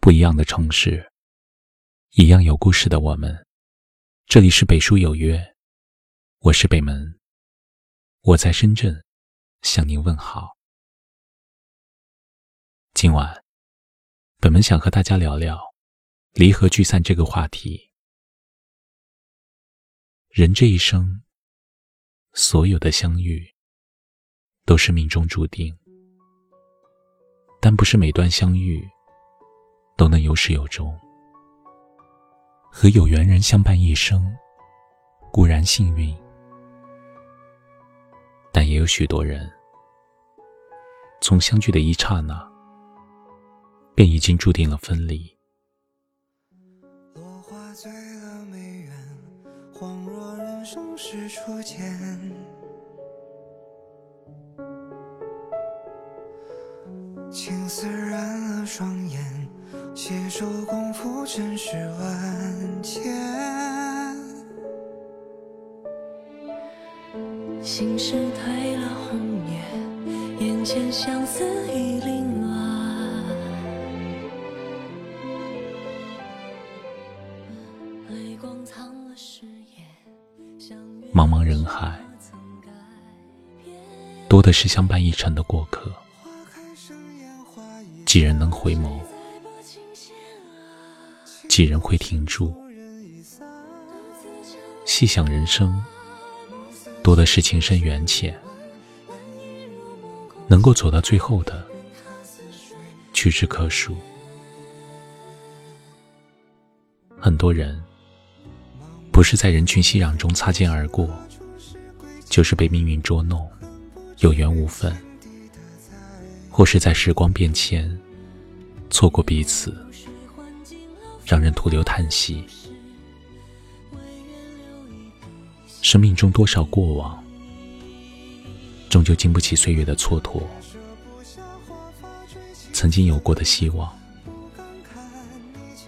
不一样的城市，一样有故事的我们。这里是北书有约，我是北门，我在深圳向您问好。今晚，本门想和大家聊聊离合聚散这个话题。人这一生，所有的相遇都是命中注定，但不是每段相遇都能有始有终。和有缘人相伴一生，固然幸运，但也有许多人从相聚的一刹那，便已经注定了分离。落花醉了梅园，恍若人生是初见。青丝染了双眼，携手共赴尘世万千。心事褪了红颜，眼前相思已凌乱。泪光藏了誓言，茫茫人海，多的是相伴一程的过客。花开生烟花易几人能回眸？几人会停住？细想人生，多的是情深缘浅。能够走到最后的，屈指可数。很多人，不是在人群熙攘中擦肩而过，就是被命运捉弄，有缘无分，或是在时光变迁，错过彼此，让人徒留叹息。生命中多少过往，终究经不起岁月的蹉跎。曾经有过的希望，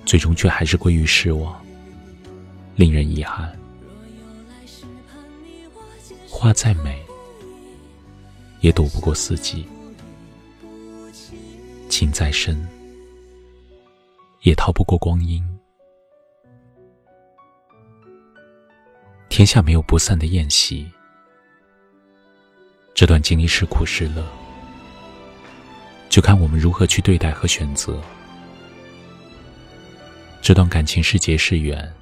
最终却还是归于失望，令人遗憾。花再美，也躲不过四季；情再深，也逃不过光阴。天下没有不散的宴席，这段经历是苦是乐，就看我们如何去对待和选择。这段感情是劫是缘，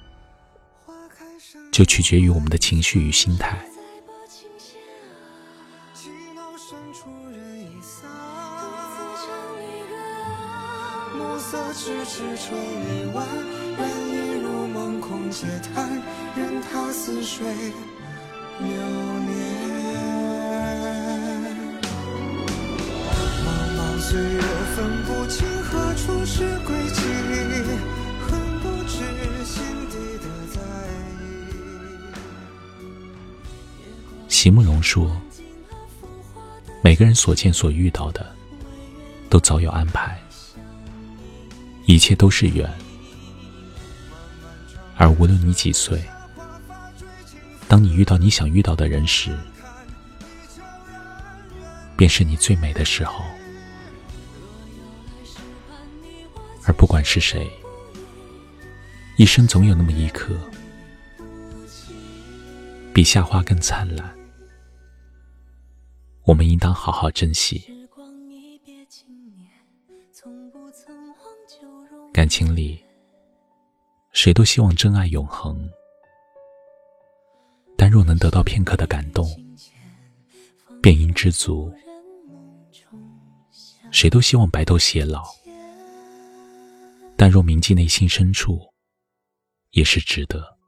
就取决于我们的情绪与心态。迟迟成夜晚，人已入梦空嗟叹，任他似水流年。茫茫岁月分不清何处是归期，恨不知心底的在意。席慕容说：“每个人所见所遇到的，都早有安排，一切都是缘。而无论你几岁，当你遇到你想遇到的人时，便是你最美的时候。而不管是谁，一生总有那么一刻，比夏花更灿烂。我们应当好好珍惜。感情里，谁都希望真爱永恒，但若能得到片刻的感动，便应知足。谁都希望白头偕老，但若铭记内心深处，也是值得。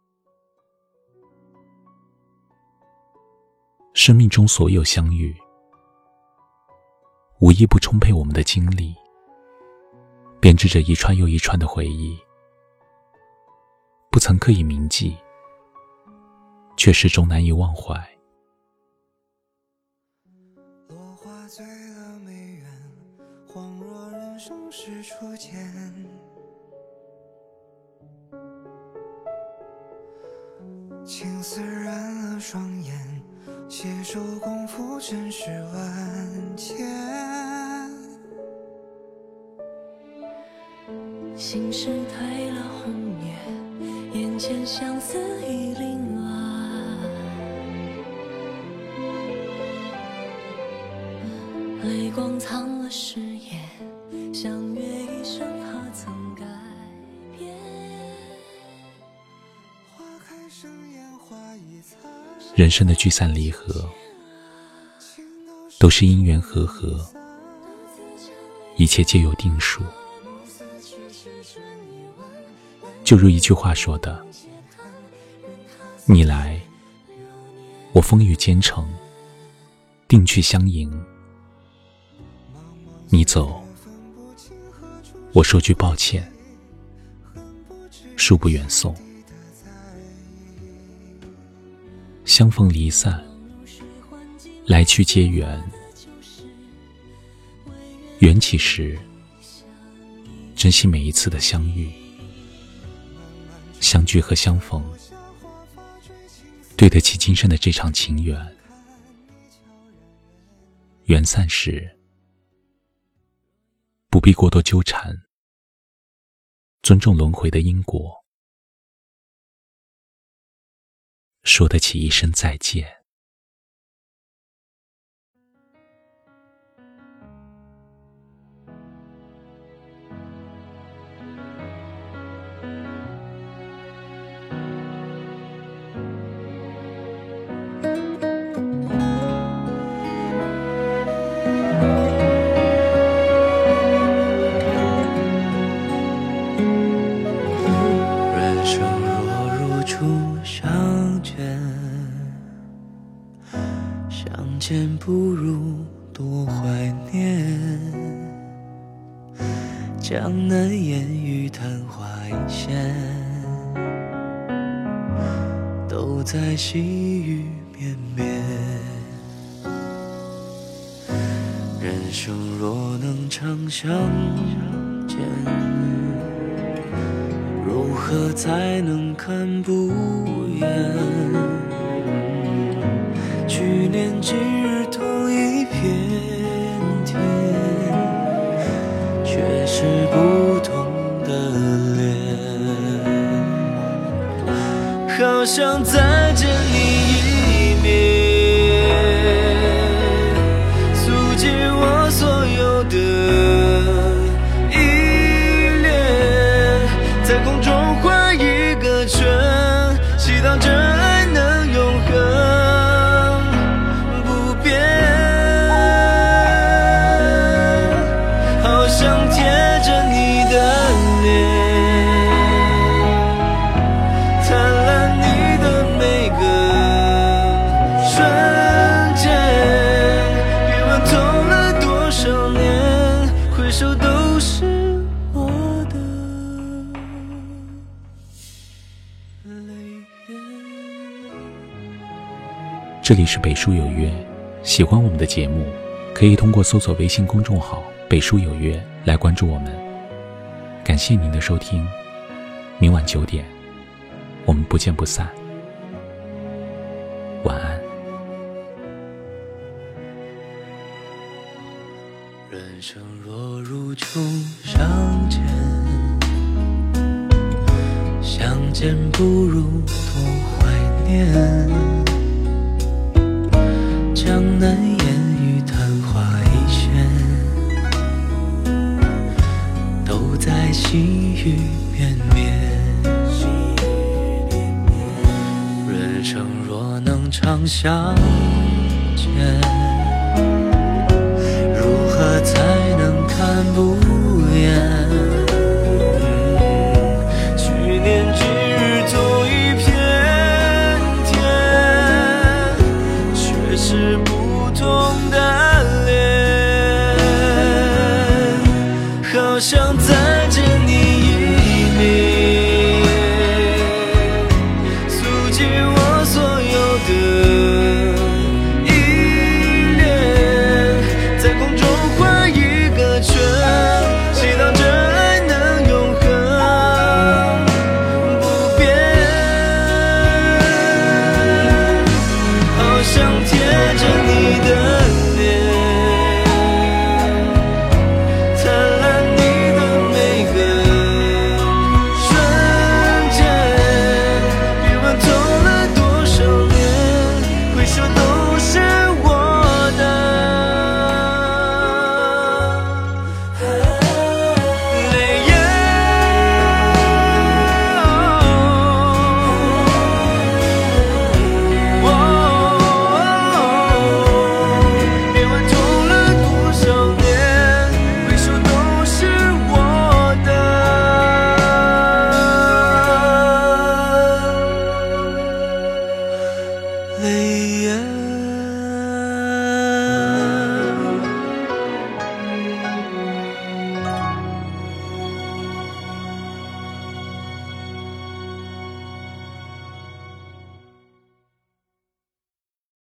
生命中所有相遇，无一不充沛我们的经历，编织着一串又一串的回忆，不曾刻意铭记，却始终难以忘怀。落花醉了梅园，恍若人生是初见。青丝染了双眼，携手共赴尘世万千。心事褪了红颜，眼前相思已凌乱，泪光藏了誓言，相约一生何曾改变？花开盛艳花已残，人生的聚散离合，都是因缘和合，一切皆有定数。就如一句话说的：“你来，我风雨兼程，定去相迎；你走，我说句抱歉，恕不远送。相逢离散，来去皆缘。缘起时，珍惜每一次的相遇。”相聚和相逢，对得起今生的这场情缘。缘散时，不必过多纠缠，尊重轮回的因果，说得起一声再见。见不如多怀念，江南烟雨昙花一现，都在细雨绵绵。人生若能长相见，如何才能看不厌？去年今日同一片天，却是不同的脸。好想再这里是北书有约，喜欢我们的节目，可以通过搜索微信公众号“北书有约”来关注我们。感谢您的收听，明晚九点，我们不见不散。晚安。人生若如初相见，相见不如多怀念。相见，